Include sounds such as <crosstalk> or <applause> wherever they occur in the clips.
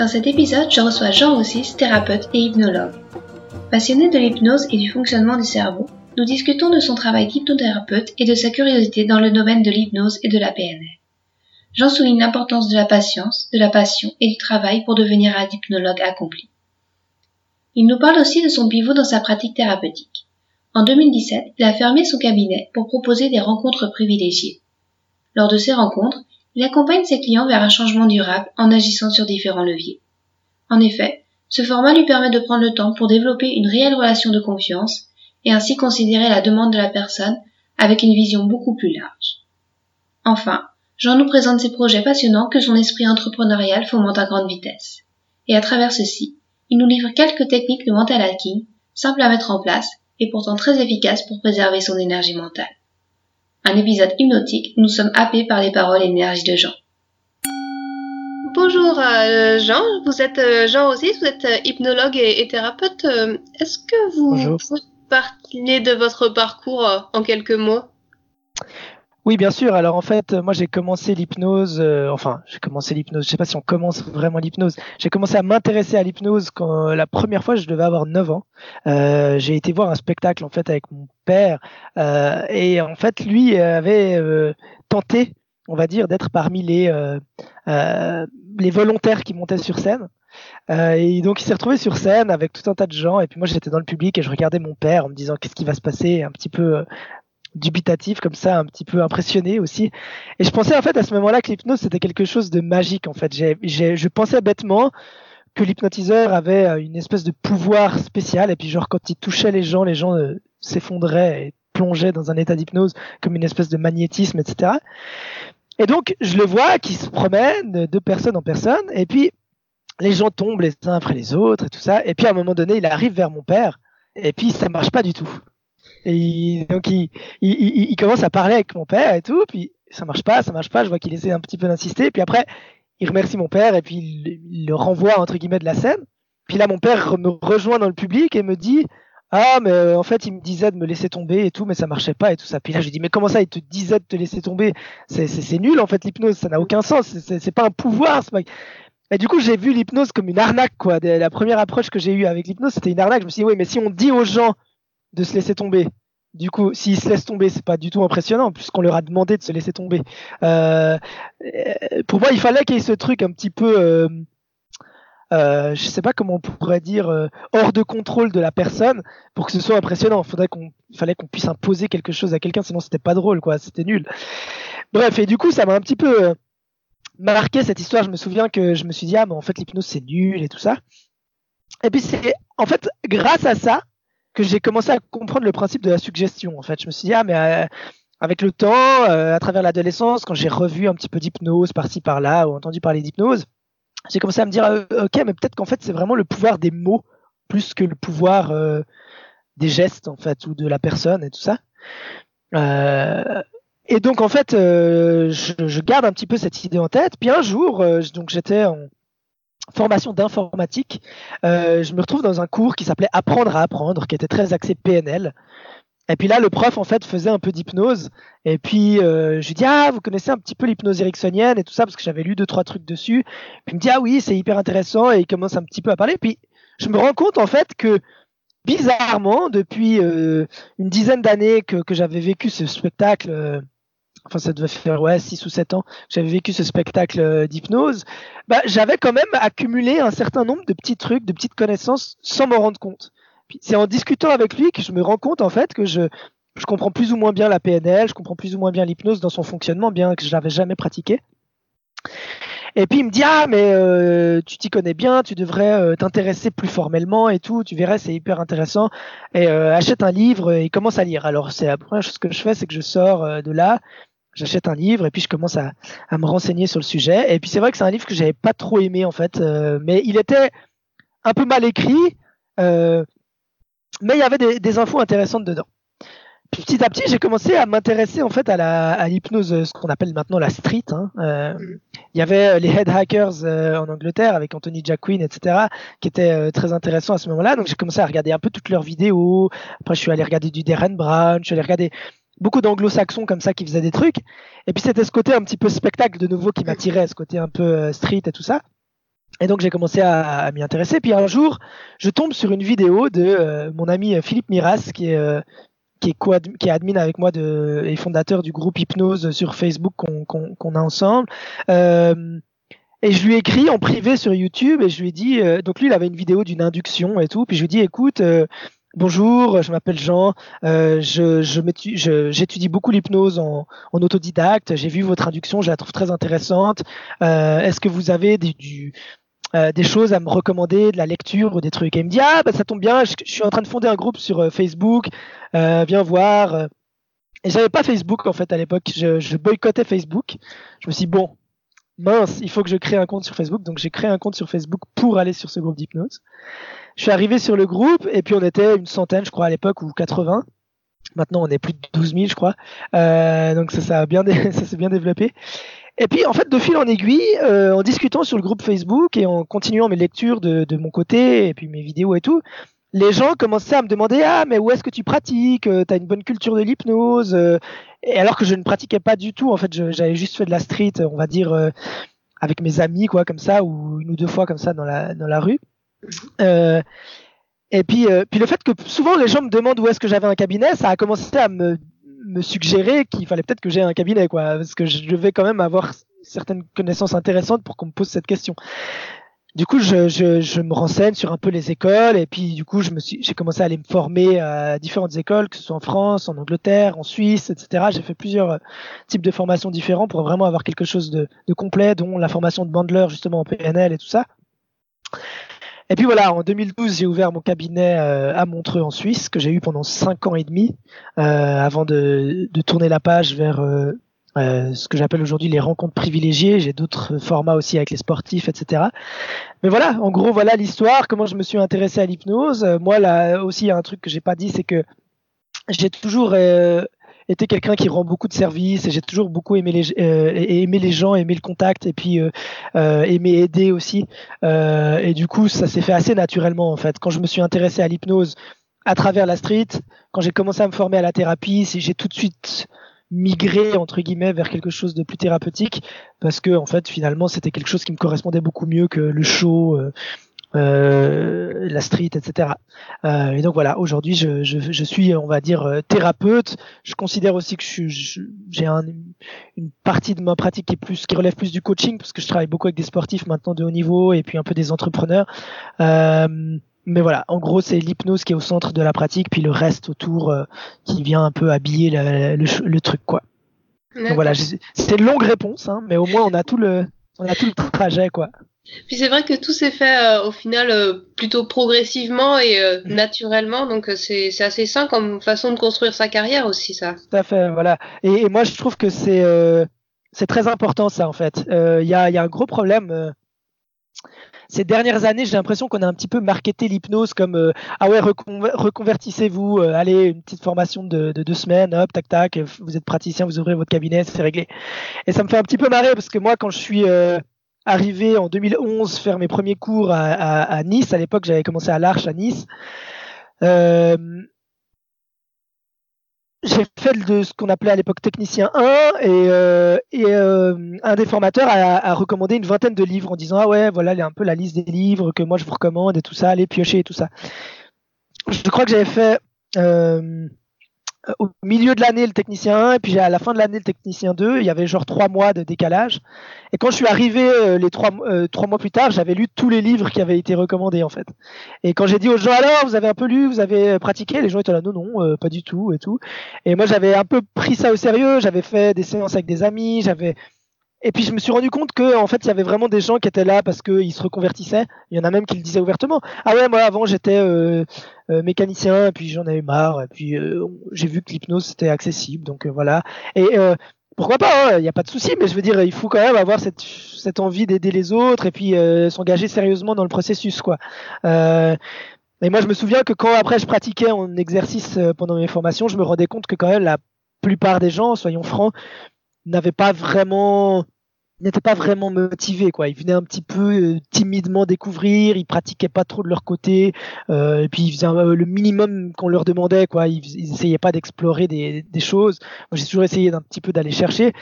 Dans cet épisode, je reçois Jean Rossis, thérapeute et hypnologue. Passionné de l'hypnose et du fonctionnement du cerveau, nous discutons de son travail d'hypnothérapeute et de sa curiosité dans le domaine de l'hypnose et de la PNL. Jean souligne l'importance de la patience, de la passion et du travail pour devenir un hypnologue accompli. Il nous parle aussi de son pivot dans sa pratique thérapeutique. En 2017, il a fermé son cabinet pour proposer des rencontres privilégiées. Lors de ces rencontres, il accompagne ses clients vers un changement durable en agissant sur différents leviers. En effet, ce format lui permet de prendre le temps pour développer une réelle relation de confiance et ainsi considérer la demande de la personne avec une vision beaucoup plus large. Enfin, Jean nous présente ses projets passionnants que son esprit entrepreneurial fomente à grande vitesse. Et à travers ceci, il nous livre quelques techniques de mental hacking, simples à mettre en place et pourtant très efficaces pour préserver son énergie mentale un épisode hypnotique, nous sommes happés par les paroles et l'énergie de Jean. Bonjour euh, Jean, vous êtes euh, Jean aussi, vous êtes euh, hypnologue et, thérapeute. Est-ce que vous pouvez parler de votre parcours en quelques mots? Oui, bien sûr. Alors en fait, moi j'ai commencé l'hypnose, euh, enfin j'ai commencé l'hypnose, je sais pas si on commence vraiment l'hypnose. J'ai commencé à m'intéresser à l'hypnose quand la première fois je devais avoir 9 ans. Euh, j'ai été voir un spectacle en fait avec mon père euh, et en fait lui avait tenté, on va dire, d'être parmi les les volontaires qui montaient sur scène. et donc il s'est retrouvé sur scène avec tout un tas de gens et puis moi j'étais dans le public et je regardais mon père en me disant qu'est-ce qui va se passer? Un petit peu dubitatif comme ça, un petit peu impressionné aussi. Et je pensais en fait à ce moment-là que l'hypnose c'était quelque chose de magique en fait. J'ai, je pensais bêtement que l'hypnotiseur avait euh, une espèce de pouvoir spécial et puis genre quand il touchait les gens, les gens euh, s'effondraient et plongeaient dans un état d'hypnose comme une espèce de magnétisme, etc. Et donc je le vois qui se promène de personne en personne et puis les gens tombent les uns après les autres et tout ça. Et puis à un moment donné, il arrive vers mon père et puis ça marche pas du tout. Et donc il, il, il, commence à parler avec mon père et tout, puis ça marche pas, ça marche pas. Je vois qu'il essaie un petit peu d'insister, puis après il remercie mon père et puis il, le renvoie entre guillemets de la scène. Puis là mon père me rejoint dans le public et me dit ah mais euh, en fait il me disait de me laisser tomber et tout, mais ça marchait pas et tout ça. Puis là je lui dis mais comment ça il te disait de te laisser tomber? C'est nul en fait l'hypnose, ça n'a aucun sens. C'est pas un pouvoir. Pas... Et du coup, j'ai vu l'hypnose comme une arnaque, quoi. La première approche que j'ai eue avec l'hypnose, c'était une arnaque. Je me suis dit, oui, mais si on dit aux gens de se laisser tomber. Du coup, s'ils se laissent tomber, c'est pas du tout impressionnant puisqu'on leur a demandé de se laisser tomber. Euh, pour moi, il fallait qu'il y ait ce truc un petit peu, euh, euh, je sais pas comment on pourrait dire, euh, hors de contrôle de la personne pour que ce soit impressionnant. Faudrait qu'on, fallait qu'on puisse imposer quelque chose à quelqu'un, sinon c'était pas drôle, quoi. C'était nul. Bref, et du coup, ça m'a un petit peu euh, marqué cette histoire. Je me souviens que je me suis dit ah mais en fait l'hypnose c'est nul et tout ça. Et puis c'est en fait grâce à ça que j'ai commencé à comprendre le principe de la suggestion. En fait, je me suis dit ah mais euh, avec le temps, euh, à travers l'adolescence, quand j'ai revu un petit peu d'hypnose par-ci par-là ou entendu parler d'hypnose, j'ai commencé à me dire euh, ok mais peut-être qu'en fait c'est vraiment le pouvoir des mots plus que le pouvoir des gestes en fait ou de la personne et tout ça. et donc en fait, je, je, garde un petit peu cette idée en tête. Puis un jour, donc j'étais en formation d'informatique, euh, je me retrouve dans un cours qui s'appelait Apprendre à apprendre, qui était très axé PNL. Et puis là, le prof, en fait, faisait un peu d'hypnose. Et puis, euh, je lui dis, ah, vous connaissez un petit peu l'hypnose ericksonienne et tout ça, parce que j'avais lu deux, trois trucs dessus. Puis il me dit, ah oui, c'est hyper intéressant. Et il commence un petit peu à parler. Puis, je me rends compte, en fait, que bizarrement, depuis euh, une dizaine d'années que, que j'avais vécu ce spectacle, euh, enfin ça devait faire ouais 6 ou 7 ans que j'avais vécu ce spectacle euh, d'hypnose, bah, j'avais quand même accumulé un certain nombre de petits trucs, de petites connaissances sans m'en rendre compte. C'est en discutant avec lui que je me rends compte en fait que je, je comprends plus ou moins bien la PNL, je comprends plus ou moins bien l'hypnose dans son fonctionnement, bien que je l'avais jamais pratiqué. Et puis il me dit ah mais euh, tu t'y connais bien, tu devrais euh, t'intéresser plus formellement et tout, tu verrais c'est hyper intéressant. Et achète un livre et commence à lire. Alors c'est la première chose que je fais, c'est que je sors de là j'achète un livre et puis je commence à, à, me renseigner sur le sujet. Et puis c'est vrai que c'est un livre que j'avais pas trop aimé en fait, euh, mais il était un peu mal écrit, euh, mais il y avait des, des, infos intéressantes dedans. Puis petit à petit, j'ai commencé à m'intéresser en fait à la à l'hypnose, ce qu'on appelle maintenant la street. Hein. Euh, il y avait les head hackers en Angleterre avec Anthony Jacquin, etc., qui étaient très intéressants à ce moment-là. Donc j'ai commencé à regarder un peu toutes leurs vidéos. Après, je suis allé regarder du Darren Brown, je suis allé regarder beaucoup d'anglo-saxons comme ça qui faisaient des trucs. Et puis c'était ce côté un petit peu spectacle de nouveau qui m'attirait, ce côté un peu euh, street et tout ça. Et donc j'ai commencé à, m'y intéresser. Puis un jour, je tombe sur une vidéo de euh, mon ami euh, Philippe Miras, qui est qui est, qui est admin avec moi de, et fondateur du groupe Hypnose sur Facebook qu'on a ensemble. Euh, et je lui ai écrit en privé sur YouTube et je lui ai dit, donc lui il avait une vidéo d'une induction et tout, puis je lui ai dit, écoute, Bonjour, je m'appelle Jean. Euh, je, j'étudie beaucoup l'hypnose en, autodidacte. J'ai vu votre traduction, je la trouve très intéressante. Euh, est-ce que vous avez des, du, euh, des choses à me recommander, de la lecture ou des trucs? Et il me dit ah bah ça tombe bien, je, suis en train de fonder un groupe sur Facebook. viens voir. Et j'avais pas Facebook en fait à l'époque. Je, je boycottais Facebook. Je me suis dit, bon mince, il faut que je crée un compte sur Facebook. Donc j'ai créé un compte sur Facebook pour aller sur ce groupe d'hypnose. Je suis arrivé sur le groupe et puis on était une centaine, je crois, à l'époque, ou 80. Maintenant, on est plus de 12 000, je crois. Euh, donc ça, ça, a bien, <laughs> s'est bien développé. Et puis, en fait, de fil en aiguille, euh, en discutant sur le groupe Facebook et en continuant mes lectures de, mon côté et puis mes vidéos et tout, les gens commençaient à me demander ah mais où est-ce que tu pratiques? Euh, T'as une bonne culture de l'hypnose Et alors que je ne pratiquais pas du tout. En fait, j'avais juste fait de la street, on va dire, euh, avec mes amis, quoi, comme ça, ou une ou deux fois comme ça dans la dans la rue. Euh, et puis, euh, puis le fait que souvent les gens me demandent où est-ce que j'avais un cabinet, ça a commencé à me, me suggérer qu'il fallait peut-être que j'ai un cabinet, quoi, parce que je devais quand même avoir certaines connaissances intéressantes pour qu'on me pose cette question. Du coup, je, je, je, me renseigne sur un peu les écoles et puis du coup, je me suis, j'ai commencé à aller me former à différentes écoles, que ce soit en France, en Angleterre, en Suisse, etc. J'ai fait plusieurs euh, types de formations différents pour vraiment avoir quelque chose de, de complet, dont la formation de Bandler justement en PNL et tout ça. Et puis voilà, en 2012, j'ai ouvert mon cabinet euh, à Montreux en Suisse, que j'ai eu pendant cinq ans et demi, euh, avant de, de, tourner la page vers euh, euh ce que j'appelle aujourd'hui les rencontres privilégiées. J'ai d'autres formats aussi avec les sportifs, etc. Mais voilà, en gros, voilà l'histoire, comment je me suis intéressé à l'hypnose. moi, là aussi, un truc que j'ai pas dit, c'est que j'ai toujours été quelqu'un qui rend beaucoup de services et j'ai toujours beaucoup aimé les, euh, aimé les gens, aimé le contact et puis euh, euh aimé aider aussi. Euh, et du coup, ça s'est fait assez naturellement en fait. Quand je me suis intéressé à l'hypnose à travers la street, quand j'ai commencé à me former à la thérapie, j'ai tout de suite migré entre guillemets vers quelque chose de plus thérapeutique parce que en fait finalement c'était quelque chose qui me correspondait beaucoup mieux que le show euh, euh, la street, etc. Euh, et donc voilà, aujourd'hui, je, je, je, suis, on va dire, euh, thérapeute. Je considère aussi que j'ai un, une partie de ma pratique qui est plus, qui relève plus du coaching, parce que je travaille beaucoup avec des sportifs maintenant de haut niveau et puis un peu des entrepreneurs. Euh, mais voilà, en gros, c'est l'hypnose qui est au centre de la pratique, puis le reste autour euh, qui vient un peu habiller le, le, truc, quoi. Donc voilà, c'est une longue réponse, hein, mais au moins on a tout le, on a tout le trajet, quoi. Puis c'est vrai que tout s'est fait euh, au final euh, plutôt progressivement et euh, mm. naturellement, donc c'est assez sain comme façon de construire sa carrière aussi, ça. Tout à fait, voilà. Et, moi je trouve que c'est c'est très important ça en fait. Il y a, y, a, un gros problème. Ces dernières années, j'ai l'impression qu'on a un petit peu marketé l'hypnose comme ah ouais reconvertissez-vous, allez une petite formation de, de, deux semaines, hop tac tac, vous êtes praticien, vous ouvrez votre cabinet, c'est réglé. Et ça me fait un petit peu marrer parce que moi quand je suis arrivé en 2011 faire mes premiers cours à, à, à Nice. À l'époque, j'avais commencé à l'Arche à Nice. Euh, j'ai fait de ce qu'on appelait à l'époque technicien 1 et, euh, et euh, un des formateurs a, a, recommandé une vingtaine de livres en disant ah ouais voilà un peu la liste des livres que moi je vous recommande et tout ça allez piocher et tout ça. Je crois que j'avais fait euh, au milieu de l'année le technicien 1 et puis à la fin de l'année le technicien 2 il y avait genre trois mois de décalage. Et quand je suis arrivé euh, les trois, euh, trois mois plus tard j'avais lu tous les livres qui avaient été recommandés en fait. Et quand j'ai dit aux gens alors vous avez un peu lu vous avez pratiqué les gens étaient là non non euh, pas du tout et tout. Et moi j'avais un peu pris ça au sérieux. J'avais fait des séances avec des amis j'avais et puis je me suis rendu compte que en fait il y avait vraiment des gens qui étaient là parce qu'ils se reconvertissaient. Il y en a même qui le disaient ouvertement. Ah ouais moi avant j'étais euh, euh, mécanicien et puis j'en avais marre et puis euh, j'ai vu que l'hypnose c'était accessible donc voilà. Et pourquoi pas, il hein, n'y a pas de souci, mais je veux dire, il faut quand même avoir cette, cette envie d'aider les autres et puis euh, s'engager sérieusement dans le processus, quoi. Euh, et moi, je me souviens que quand après je pratiquais en exercice euh, pendant mes formations, je me rendais compte que quand même la plupart des gens, soyons francs, n'avaient pas vraiment n'étaient pas vraiment motivés quoi. Ils venaient un petit peu euh, timidement découvrir ils pratiquaient pas trop de leur côté euh, et puis ils faisaient euh, le minimum qu'on leur demandait quoi. Ils, essayaient pas d'explorer des, des, choses. Moi j'ai toujours essayé d'un petit peu d'aller chercher.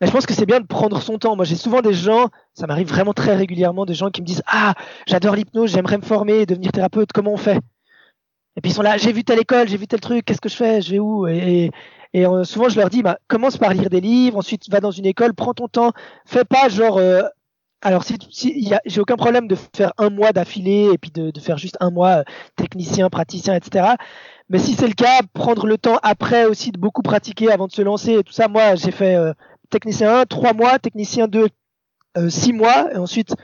Mais je pense que c'est bien de prendre son temps. Moi j'ai souvent des gens ça m'arrive vraiment très régulièrement des gens qui me disent ah j'adore l'hypnose j'aimerais me former devenir thérapeute comment on fait? Et puis ils sont là j'ai vu telle école j'ai vu tel truc qu'est-ce que je fais? Je vais où? Euh, souvent, je leur dis, bah, commence par lire des livres, ensuite va dans une école, prends ton temps, fais pas genre. Euh, alors, si, si j'ai aucun problème de faire un mois d'affilée et puis de, de, faire juste un mois euh, technicien, praticien, etc. Mais si c'est le cas, prendre le temps après aussi de beaucoup pratiquer avant de se lancer et tout ça. Moi, j'ai fait technicien 1, 3 mois, technicien 2, 6 mois, et ensuite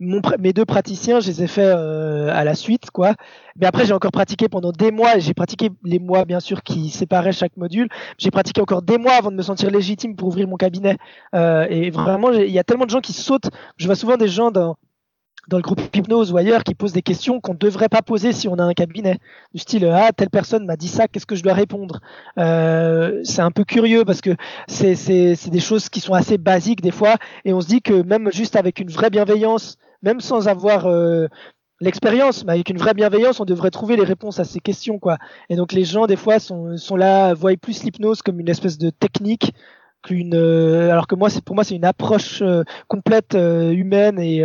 mes deux praticiens, je les ai fait euh, à la suite, quoi. Mais après, j'ai encore pratiqué pendant des mois. J'ai pratiqué les mois, bien sûr, qui séparaient chaque module. J'ai pratiqué encore des mois avant de me sentir légitime pour ouvrir mon cabinet. Euh, et vraiment, il y a tellement de gens qui sautent. Je vois souvent des gens dans dans le groupe hypnose ou ailleurs qui posent des questions qu'on ne devrait pas poser si on a un cabinet du style ah telle personne m'a dit ça qu'est-ce que je dois répondre? Euh, c'est un peu curieux parce que c'est des choses qui sont assez basiques des fois et on se dit que même juste avec une vraie bienveillance même sans avoir euh, l'expérience, mais avec une vraie bienveillance, on devrait trouver les réponses à ces questions, quoi. Et donc les gens, des fois, sont, sont là, voient plus l'hypnose comme une espèce de technique qu'une, euh, alors que moi, c'est pour moi, c'est une approche euh, complète humaine et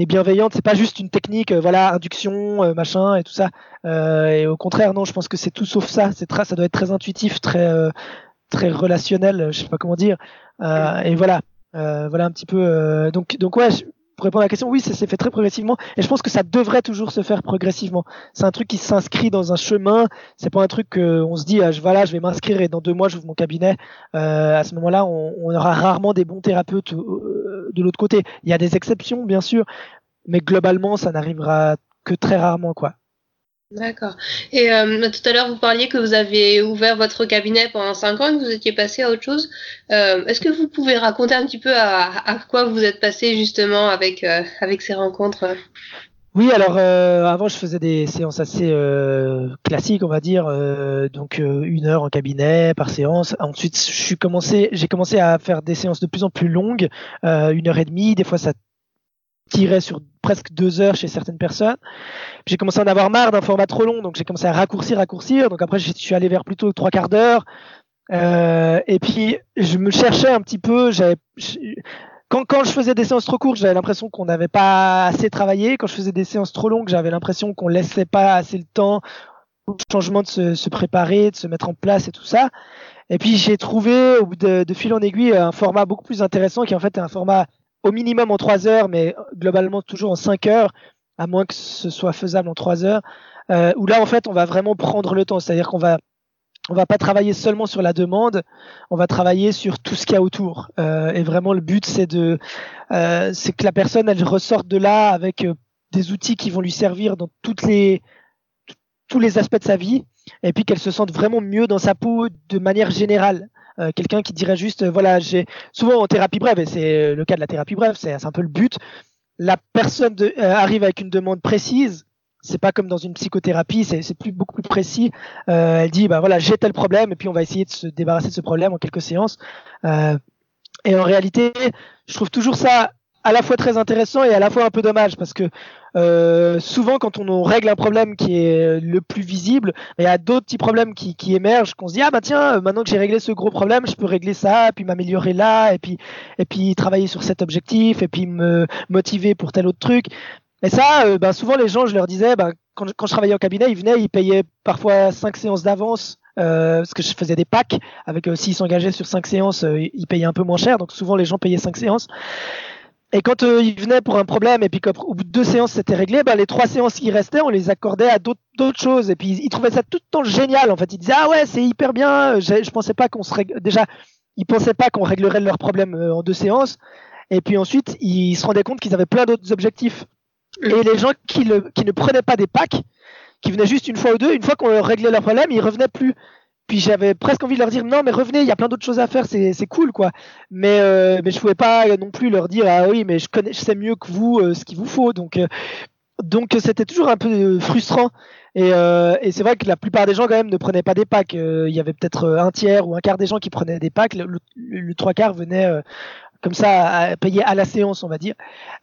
et bienveillante. C'est pas juste une technique, voilà, induction, machin et tout ça. et au contraire, non, je pense que c'est tout sauf ça. C'est ça doit être très intuitif, très très relationnel, je sais pas comment dire. et voilà, voilà un petit peu. donc donc ouais, pour répondre à la question, oui, ça s'est fait très progressivement et je pense que ça devrait toujours se faire progressivement. C'est un truc qui s'inscrit dans un chemin. C'est pas un truc qu'on se dit, ah, voilà, je vais m'inscrire et dans deux mois j'ouvre mon cabinet. Euh, à ce moment-là, on, on, aura rarement des bons thérapeutes euh, de l'autre côté. Il y a des exceptions, bien sûr, mais globalement, ça n'arrivera que très rarement, quoi. D'accord. Et euh, tout à l'heure, vous parliez que vous avez ouvert votre cabinet pendant cinq ans et que vous étiez passé à autre chose. Euh, Est-ce que vous pouvez raconter un petit peu à, à quoi vous êtes passé justement avec, euh, avec ces rencontres? Oui, alors euh, avant je faisais des séances assez euh, classiques, on va dire, euh, donc une heure en cabinet par séance. Ensuite, je suis commencé, j'ai commencé à faire des séances de plus en plus longues, une heure et demie. Des fois, ça tirait sur presque deux heures chez certaines personnes. J'ai commencé à en avoir marre d'un format trop long, donc j'ai commencé à raccourcir, raccourcir. Donc après, je suis allé vers plutôt trois quarts d'heure. Euh, et puis, je me cherchais un petit peu. Quand, quand je faisais des séances trop courtes, j'avais l'impression qu'on n'avait pas assez travaillé. Quand je faisais des séances trop longues, j'avais l'impression qu'on laissait pas assez le temps au changement de se, préparer, de se mettre en place et tout ça. Et puis j'ai trouvé au bout de, fil en aiguille un format beaucoup plus intéressant qui en fait est un format au minimum en 3 heures, mais globalement toujours en 5 heures, à moins que ce soit faisable en 3 heures, euh, où là en fait on va vraiment prendre le temps, c'est-à-dire qu'on va on va pas travailler seulement sur la demande, on va travailler sur tout ce qu'il y a autour. Euh, et vraiment le but c'est de euh, c'est que la personne elle ressorte de là avec euh, des outils qui vont lui servir dans toutes les tous les aspects de sa vie et puis qu'elle se sente vraiment mieux dans sa peau de manière générale. Euh, quelqu'un qui dirait juste, euh, voilà, j'ai souvent en thérapie brève, et c'est le cas de la thérapie brève, c'est un peu le but. La personne de, euh, arrive avec une demande précise. C'est pas comme dans une psychothérapie, c'est plus beaucoup plus précis. elle dit, bah voilà, j'ai tel problème, et puis on va essayer de se débarrasser de ce problème en quelques séances. et en réalité, je trouve toujours ça à la fois très intéressant et à la fois un peu dommage parce que euh, souvent quand on, règle un problème qui est le plus visible, il y a d'autres petits problèmes qui, qui émergent qu'on se dit ah bah tiens euh, maintenant que j'ai réglé ce gros problème je peux régler ça puis m'améliorer là et puis et puis travailler sur cet objectif et puis me motiver pour tel autre truc. Et ça, euh, bah, souvent les gens, je leur disais, bah, quand, quand, je travaillais au cabinet, ils venaient, ils payaient parfois cinq séances d'avance euh, parce que je faisais des packs avec euh, s'ils s'engageaient sur cinq séances, ils payaient un peu moins cher, donc souvent les gens payaient cinq séances. Et quand euh, il venait pour un problème et puis qu'au bout de deux séances c'était réglé, ben, les trois séances qui restaient, on les accordait à d'autres choses. Et puis ils trouvaient ça tout le temps génial. En fait, ils disaient ah ouais c'est hyper bien. Je, je pensais pas qu'on se déjà ils pensaient pas qu'on réglerait leurs problèmes euh, en deux séances. Et puis ensuite ils se rendaient compte qu'ils avaient plein d'autres objectifs. Et les gens qui, le, qui ne prenaient pas des packs, qui venaient juste une fois ou deux, une fois qu'on leur réglait leurs problèmes, ils revenaient plus puis j'avais presque envie de leur dire non mais revenez, il y a plein d'autres choses à faire, c'est cool quoi. Mais euh, mais je pouvais pas non plus leur dire ah oui mais je connais, je sais mieux que vous euh, ce qu'il vous faut donc euh, donc c'était toujours un peu frustrant et, et c'est vrai que la plupart des gens quand même ne prenaient pas des packs. Il y avait peut-être un tiers ou un quart des gens qui prenaient des packs, le, le trois quarts venaient comme ça à payer à la séance, on va dire.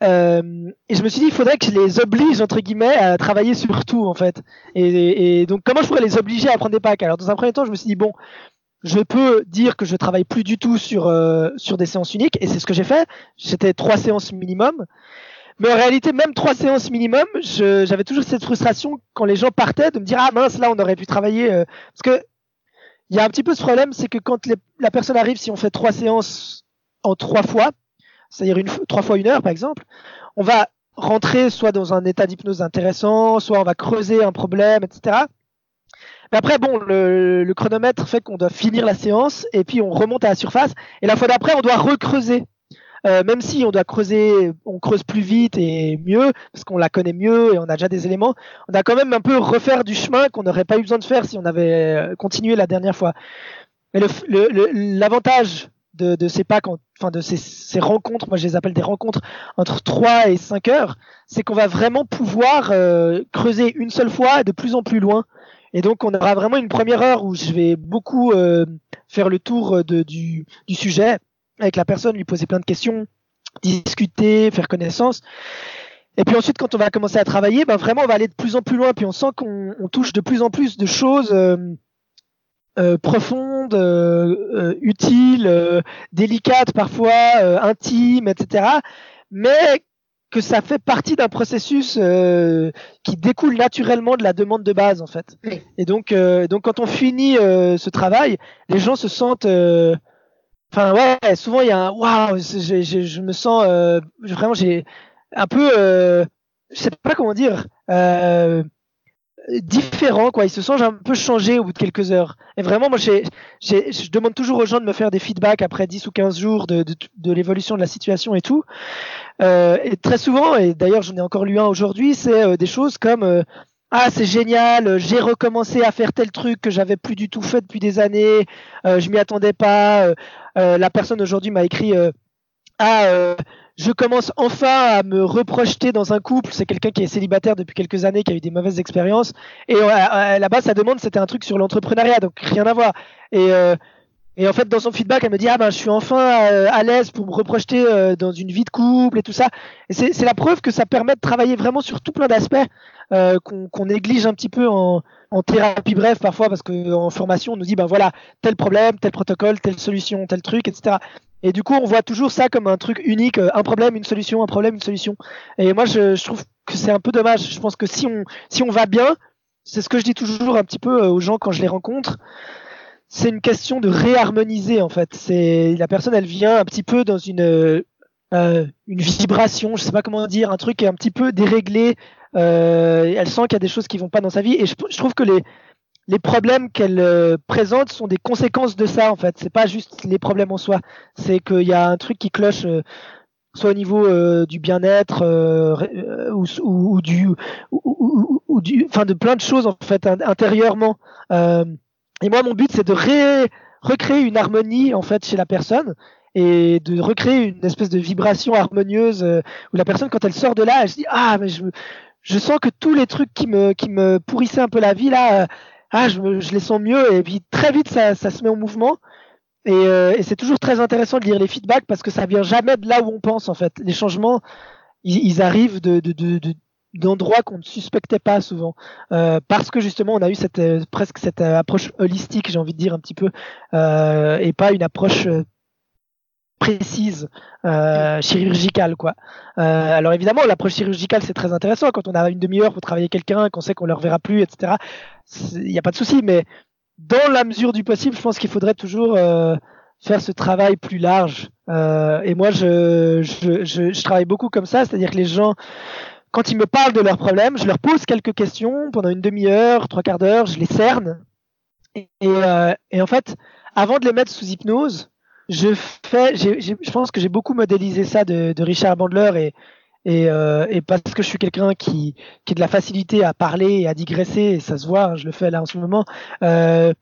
Euh, et je me suis dit, il faudrait que je les oblige entre guillemets à travailler sur tout en fait. Et, donc comment je pourrais les obliger à prendre des packs? Alors dans un premier temps, je me suis dit bon, je peux dire que je travaille plus du tout sur euh, sur des séances uniques, et c'est ce que j'ai fait. C'était trois séances minimum. Mais en réalité, même trois séances minimum, j'avais toujours cette frustration quand les gens partaient de me dire ah mince là on aurait pu travailler euh, parce que il y a un petit peu ce problème, c'est que quand la personne arrive, si on fait trois séances en trois fois, c'est-à-dire trois fois une heure par exemple, on va rentrer soit dans un état d'hypnose intéressant, soit on va creuser un problème, etc. Mais après, bon, le, chronomètre fait qu'on doit finir la séance et puis on remonte à la surface. Et la fois d'après, on doit recreuser. Euh, même si on doit creuser, on creuse plus vite et mieux, parce qu'on la connaît mieux et on a déjà des éléments, on a quand même un peu refaire du chemin qu'on n'aurait pas eu besoin de faire si on avait continué la dernière fois. Mais l'avantage de, ces packs, enfin de ces, rencontres, moi je les appelle des rencontres entre 3 et 5 heures, c'est qu'on va vraiment pouvoir euh, creuser une seule fois de plus en plus loin. Et donc on aura vraiment une première heure où je vais beaucoup euh, faire le tour de, du, du, sujet avec la personne, lui poser plein de questions, discuter, faire connaissance. Et puis ensuite, quand on va commencer à travailler, ben vraiment on va aller de plus en plus loin, puis on sent qu'on touche de plus en plus de choses. Euh, euh, profonde, euh, euh, utile, délicate parfois, intime, etc. Mais que ça fait partie d'un processus qui découle naturellement de la demande de base en fait. Et donc, donc quand on finit ce travail, les gens se sentent Enfin ouais, souvent il y a un waouh, je, je, me sens vraiment j'ai un peu, je sais pas comment dire, différent quoi. Ils se sentent un peu changés au bout de quelques heures. Et vraiment moi j'ai, je demande toujours aux gens de me faire des feedbacks après 10 ou 15 jours de, de, de l'évolution de la situation et tout. Euh, et très souvent et d'ailleurs j'en ai encore lu un aujourd'hui c'est euh, des choses comme euh, ah c'est génial j'ai recommencé à faire tel truc que j'avais plus du tout fait depuis des années euh, je m'y attendais pas la personne aujourd'hui m'a écrit ah je commence enfin à me reprojeter dans un couple. C'est quelqu'un qui est célibataire depuis quelques années, qui a eu des mauvaises expériences. Et euh, euh, là-bas, sa demande, c'était un truc sur l'entrepreneuriat, donc rien à voir. Et, euh, et en fait, dans son feedback, elle me dit ah ben je suis enfin à l'aise pour me reprojeter dans une vie de couple et tout ça. Et c'est la preuve que ça permet de travailler vraiment sur tout plein d'aspects qu'on néglige un petit peu en, en thérapie bref parfois parce qu'en formation on nous dit ben voilà tel problème, tel protocole, telle solution, tel truc, etc. Et du coup, on voit toujours ça comme un truc unique, euh, un problème, une solution, un problème, une solution. Et moi, je, je trouve que c'est un peu dommage. Je pense que si on, si on va bien, c'est ce que je dis toujours un petit peu euh, aux gens quand je les rencontre. C'est une question de réharmoniser en fait. C'est la personne, elle vient un petit peu dans une euh, une vibration, je sais pas comment dire, un truc est un petit peu déréglé. Euh, elle sent qu'il y a des choses qui vont pas dans sa vie. Et je, je trouve que les les problèmes qu'elle euh, présente sont des conséquences de ça en fait. C'est pas juste les problèmes en soi, c'est qu'il y a un truc qui cloche euh, soit au niveau euh, du bien-être ou, ou, du ou, du enfin de plein de choses en fait intérieurement. et moi mon but c'est de recréer une harmonie en fait chez la personne et de recréer une espèce de vibration harmonieuse où la personne quand elle sort de là elle se dit ah mais je je sens que tous les trucs qui me qui me pourrissaient un peu la vie là ah, je, je, les sens mieux, et puis très vite, ça, ça se met en mouvement. Et, euh, et c'est toujours très intéressant de lire les feedbacks parce que ça vient jamais de là où on pense, en fait. Les changements, ils, ils arrivent de, de, de, de d'endroits qu'on ne suspectait pas souvent euh, parce que justement on a eu cette euh, presque cette euh, approche holistique j'ai envie de dire un petit peu euh, et pas une approche précise, euh, chirurgicale quoi. Euh, alors évidemment, l'approche chirurgicale c'est très intéressant quand on a une demi-heure pour travailler quelqu'un, qu'on sait qu'on le reverra plus, etc. Il n'y a pas de souci, mais dans la mesure du possible, je pense qu'il faudrait toujours euh, faire ce travail plus large. Euh, et moi, je, je, je, je, travaille beaucoup comme ça, c'est-à-dire que les gens, quand ils me parlent de leurs problèmes, je leur pose quelques questions pendant une demi-heure, trois quarts d'heure, je les cerne. Et, et, euh, et en fait, avant de les mettre sous hypnose, je fais, je pense que j'ai beaucoup modélisé ça de, de Richard Bandler et, et, euh, et, parce que je suis quelqu'un qui, qui a de la facilité à parler et à digresser, et ça se voit, hein, je le fais là en ce moment. Euh,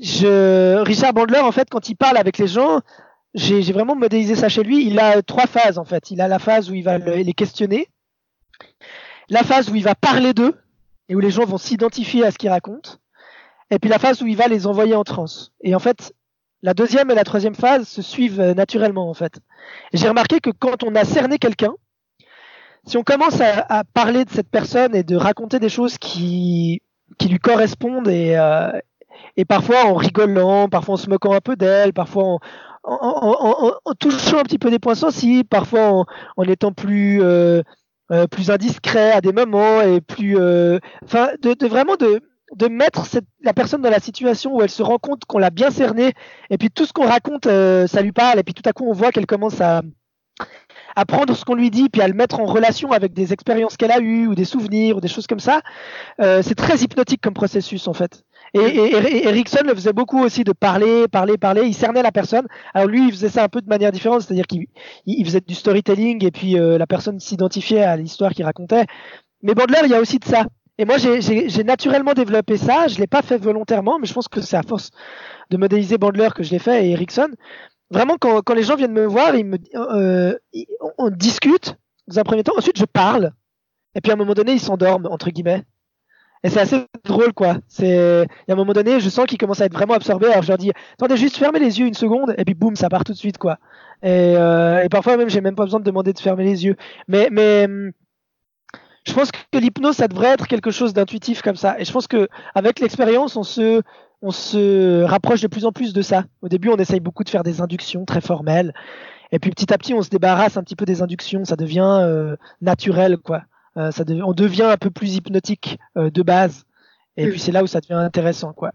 je, Richard Bandler, en fait, quand il parle avec les gens, j'ai vraiment modélisé ça chez lui. Il a trois phases, en fait. Il a la phase où il va les questionner, la phase où il va parler d'eux et où les gens vont s'identifier à ce qu'ils racontent, et puis la phase où il va les envoyer en transe. Et en fait, la deuxième et la troisième phase se suivent euh, naturellement, en fait. J'ai remarqué que quand on a cerné quelqu'un, si on commence à, parler de cette personne et de raconter des choses qui, qui lui correspondent et, euh, et parfois en rigolant, parfois en se moquant un peu d'elle, parfois en, en, en, touchant un petit peu des points sensibles, parfois en, étant plus euh, euh, plus indiscret à des moments et plus, euh, enfin, de, de, vraiment de de mettre cette, la personne dans la situation où elle se rend compte qu'on l'a bien cerné et puis tout ce qu'on raconte, ça lui parle et puis tout à coup on voit qu'elle commence à à prendre ce qu'on lui dit puis à le mettre en relation avec des expériences qu'elle a eues ou des souvenirs ou des choses comme ça. Euh, c'est très hypnotique comme processus en fait. Et, et, Erickson le faisait beaucoup aussi de parler, parler, parler. Il cernait la personne. Alors lui, il faisait ça un peu de manière différente, c'est-à-dire qu'il il faisait du storytelling et puis euh, la personne s'identifiait à l'histoire qu'il racontait. Mais Bandler, il y a aussi de ça. Et moi, j'ai naturellement développé ça. Je l'ai pas fait volontairement, mais je pense que c'est à force de modéliser Bandler que je l'ai fait et Erickson vraiment, quand, quand, les gens viennent me voir, ils me, euh, on discute dans un premier temps, ensuite je parle, et puis à un moment donné, ils s'endorment, entre guillemets. Et c'est assez drôle, quoi. C'est, à un moment donné, je sens qu'ils commencent à être vraiment absorbés. Alors je leur dis, attendez, juste fermez les yeux une seconde, et puis boum, ça part tout de suite, quoi. Et, euh, et parfois même, j'ai même pas besoin de demander de fermer les yeux. Mais, mais, je pense que l'hypnose, ça devrait être quelque chose d'intuitif comme ça. Et je pense que avec l'expérience, on se, on se rapproche de plus en plus de ça. Au début, on essaye beaucoup de faire des inductions très formelles. Et puis petit à petit, on se débarrasse un petit peu des inductions. Ça devient euh, naturel, quoi. Euh, ça on devient un peu plus hypnotique euh, de base. Et puis c'est là où ça devient intéressant, quoi.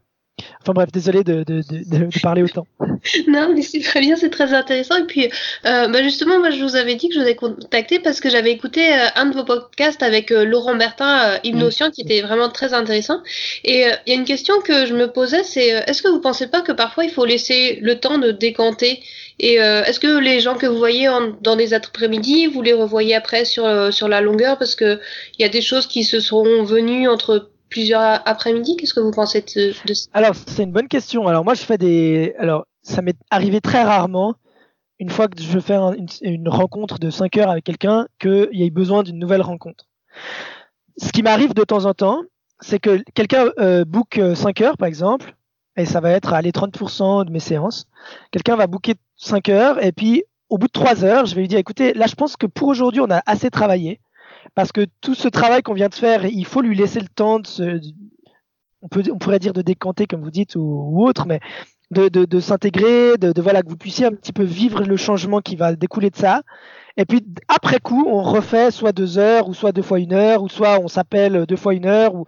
Enfin bref, désolé de, de, de, parler autant. <laughs> non, mais c'est très bien, c'est très intéressant. Et puis, euh, bah justement, moi, je vous avais dit que je vous ai contacté parce que j'avais écouté euh, un de vos podcasts avec euh, Laurent Bertin, Hypnoscient, qui était vraiment très intéressant. Et il y a une question que je me posais, c'est est-ce que vous pensez pas que parfois il faut laisser le temps de décanter? Et est-ce que les gens que vous voyez dans des après-midi, vous les revoyez après sur, sur la longueur? Parce qu'il y a des choses qui se sont venues entre plusieurs après-midi Qu'est-ce que vous pensez de, ça Alors, c'est une bonne question. Alors, moi, je fais des. Alors, ça m'est arrivé très rarement, une fois que je fais une, rencontre de 5 heures avec quelqu'un, qu'il y ait besoin d'une nouvelle rencontre. Ce qui m'arrive de temps en temps, c'est que quelqu'un euh, book 5 heures, par exemple, et ça va être les 30% de mes séances. Quelqu'un va booker 5 heures, et puis au bout de 3 heures, je vais lui dire, écoutez, là, je pense que pour aujourd'hui, on a assez travaillé parce que tout ce travail qu'on vient de faire, il faut lui laisser le temps de se, on, pourrait dire de décanter comme vous dites ou, autre, mais de s'intégrer, de, de, voilà que vous puissiez un petit peu vivre le changement qui va découler de ça. Et puis après coup, on refait soit deux heures ou soit deux fois une heure ou soit on s'appelle deux fois une heure ou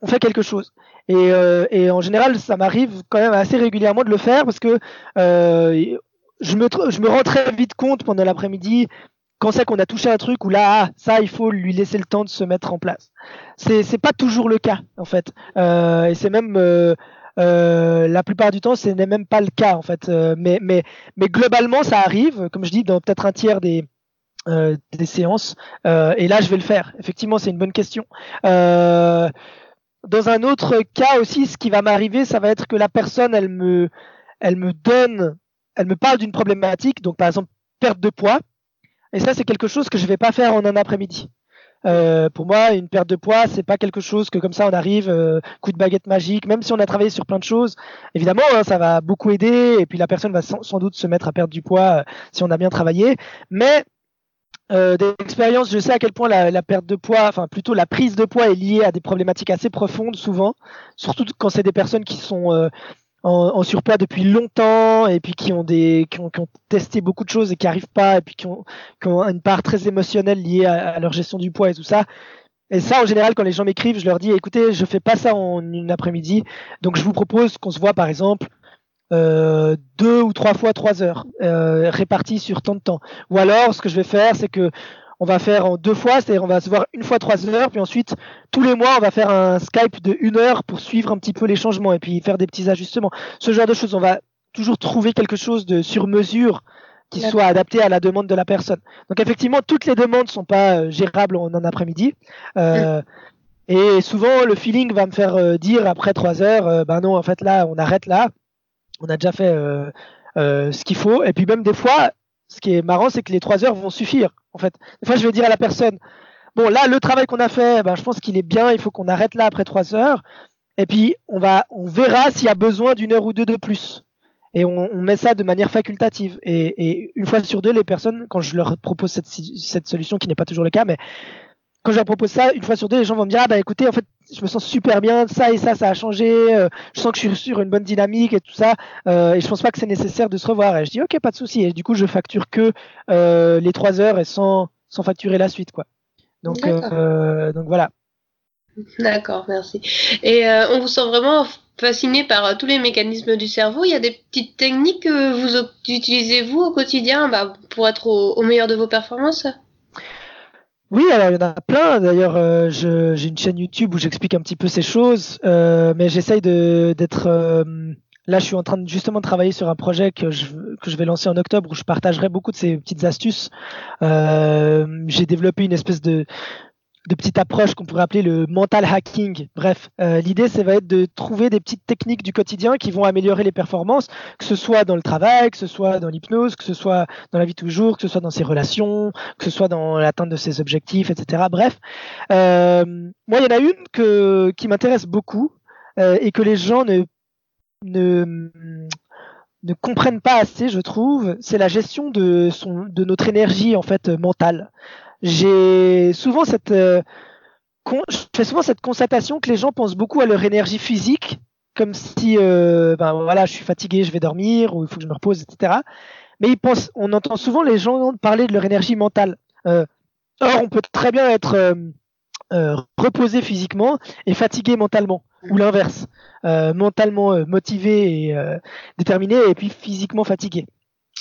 on fait quelque chose. Et, euh, et en général, ça m'arrive quand même assez régulièrement de le faire parce que euh, je me, je me rends très vite compte pendant l'après-midi quand c'est qu'on a touché un truc où là, ah, ça, il faut lui laisser le temps de se mettre en place. C'est c'est pas toujours le cas en fait, euh, et c'est même euh, euh, la plupart du temps, ce n'est même pas le cas en fait. Mais mais mais globalement, ça arrive, comme je dis, dans peut-être un tiers des des séances. et là, je vais le faire. Effectivement, c'est une bonne question. dans un autre cas aussi, ce qui va m'arriver, ça va être que la personne, elle me elle me donne, elle me parle d'une problématique, donc par exemple perte de poids et ça, c'est quelque chose que je vais pas faire en un après-midi. Euh, pour moi, une perte de poids, c'est pas quelque chose que comme ça on arrive, euh, coup de baguette magique. Même si on a travaillé sur plein de choses, évidemment, hein, ça va beaucoup aider. Et puis la personne va sans, doute se mettre à perdre du poids euh, si on a bien travaillé. Mais d'expérience, je sais à quel point la, perte de poids, enfin plutôt la prise de poids est liée à des problématiques assez profondes souvent, surtout quand c'est des personnes qui sont en, surpoids depuis longtemps et puis qui ont des qui ont, testé beaucoup de choses et qui arrivent pas et puis qui ont, qui ont une part très émotionnelle liée à, leur gestion du poids et tout ça. Et ça, en général, quand les gens m'écrivent, je leur dis, écoutez, je fais pas ça en une après-midi, donc je vous propose qu'on se voit, par exemple, euh, deux ou trois fois trois heures, euh, réparties sur tant de temps. Ou alors, ce que je vais faire, c'est que on va faire en deux fois, c'est-à-dire on va se voir une fois trois heures, puis ensuite tous les mois on va faire un Skype de une heure pour suivre un petit peu les changements et puis faire des petits ajustements. Ce genre de choses, on va toujours trouver quelque chose de sur mesure qui soit adapté à la demande de la personne. Donc effectivement, toutes les demandes sont pas euh, gérables en un après-midi. Euh, Et souvent, le feeling va me faire dire après trois heures, ben non, en fait là, on arrête là. On a déjà fait ce qu'il faut. Et puis même des fois, ce qui est marrant, c'est que les trois heures vont suffire. En fait, des fois, je vais dire à la personne, bon là, le travail qu'on a fait, ben, je pense qu'il est bien. Il faut qu'on arrête là après trois heures. Et puis on va, on verra s'il y a besoin d'une heure ou deux de plus. Et on, on met ça de manière facultative. Et, et, une fois sur deux, les personnes, quand je leur propose cette, cette solution, qui n'est pas toujours le cas, mais quand je leur propose ça, une fois sur deux, les gens vont me dire ah bah écoutez, en fait, je me sens super bien, ça et ça, ça a changé, euh, je sens que je suis sur une bonne dynamique et tout ça, euh, et je pense pas que c'est nécessaire de se revoir. Et je dis ok, pas de souci. Et du coup, je facture que euh, les trois heures et sans sans facturer la suite, quoi. Donc euh, donc voilà. D'accord, merci. Et euh, on vous sent vraiment fasciné par euh, tous les mécanismes du cerveau. Il y a des petites techniques que vous utilisez vous au quotidien bah, pour être au, meilleur de vos performances? Oui, alors il y en a plein. D'ailleurs, euh, j'ai une chaîne YouTube où j'explique un petit peu ces choses, mais j'essaye d'être. là, je suis en train de, justement de travailler sur un projet que je, que je vais lancer en octobre où je partagerai beaucoup de ces petites astuces. j'ai développé une espèce de de petites approches qu'on pourrait appeler le mental hacking. Bref, euh, l'idée, ça va être de trouver des petites techniques du quotidien qui vont améliorer les performances, que ce soit dans le travail, que ce soit dans l'hypnose, que ce soit dans la vie de tous les jours, que ce soit dans ses relations, que ce soit dans l'atteinte de ses objectifs, etc. Bref, euh, moi, il y en a une qui m'intéresse beaucoup euh, et que les gens ne, ne ne comprennent pas assez, je trouve, c'est la gestion de son de notre énergie en fait mentale j'ai souvent cette euh, je fais souvent cette constatation que les gens pensent beaucoup à leur énergie physique, comme si euh, ben voilà, je suis fatigué, je vais dormir, ou il faut que je me repose, etc. Mais ils pensent, on entend souvent les gens parler de leur énergie mentale. Euh, or, on peut très bien être euh, euh reposé physiquement et fatigué mentalement, ou l'inverse, mentalement motivé et déterminé, et puis physiquement fatigué.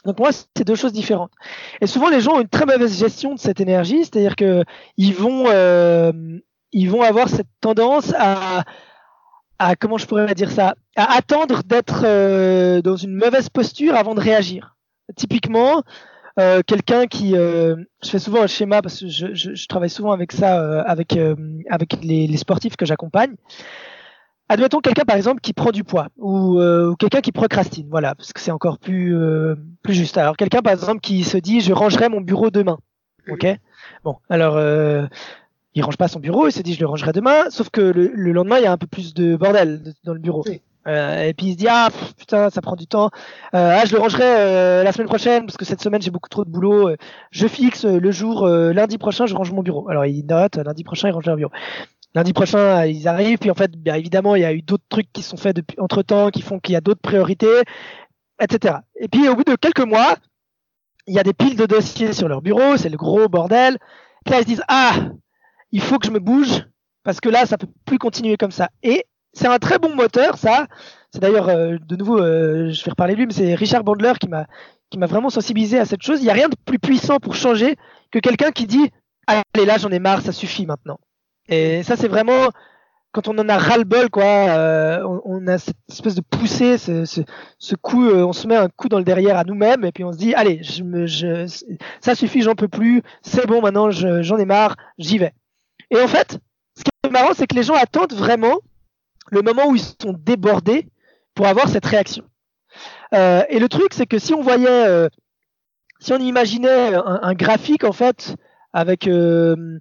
Donc moi, c'est deux choses différentes. Et souvent, les gens ont une très mauvaise gestion de cette énergie, c'est-à-dire que ils vont, euh, ils vont avoir cette tendance à, comment je pourrais dire ça, à attendre d'être euh, dans une mauvaise posture avant de réagir. Typiquement, euh, quelqu'un qui, je fais souvent un schéma parce que je, travaille souvent avec ça, avec les sportifs que j'accompagne. Admettons quelqu'un par exemple qui prend du poids ou, euh, quelqu'un qui procrastine, voilà, parce que c'est encore plus euh, plus juste. Alors quelqu'un par exemple qui se dit je rangerai mon bureau demain, ok? Bon, alors euh, il range pas son bureau, il se dit je le rangerai demain, sauf que le, lendemain il y a un peu plus de bordel dans le bureau. Euh, et puis il se dit ah putain ça prend du temps, ah je le rangerai la semaine prochaine parce que cette semaine j'ai beaucoup trop de boulot. je fixe le jour lundi prochain je range mon bureau. Alors il note lundi prochain il range leur bureau lundi prochain, ils arrivent. Puis en fait, bien évidemment, il y a eu d'autres trucs qui sont faits depuis entre temps, qui font qu'il y a d'autres priorités, etc. Et puis au bout de quelques mois, il y a des piles de dossiers sur leur bureau, c'est le gros bordel. Là, ils se disent ah, il faut que je me bouge parce que là, ça peut plus continuer comme ça. Et c'est un très bon moteur, ça. C'est d'ailleurs euh, de nouveau, euh, je vais reparler lui, mais c'est Richard Bandler qui m'a qui m'a vraiment sensibilisé à cette chose. Il n'y a rien de plus puissant pour changer que quelqu'un qui dit allez là, j'en ai marre, ça suffit maintenant. Et ça, c'est vraiment quand on en a ras-le-bol, quoi. Euh, on, on, a cette espèce de poussée, ce, ce, ce coup, euh, on se met un coup dans le derrière à nous-mêmes, et puis on se dit, allez, je me, je, ça suffit, j'en peux plus, c'est bon, maintenant, j'en ai marre, j'y vais. Et en fait, ce qui est marrant, c'est que les gens attendent vraiment le moment où ils sont débordés pour avoir cette réaction. Euh, et le truc, c'est que si on voyait, euh, si on imaginait un, un, graphique, en fait, avec euh,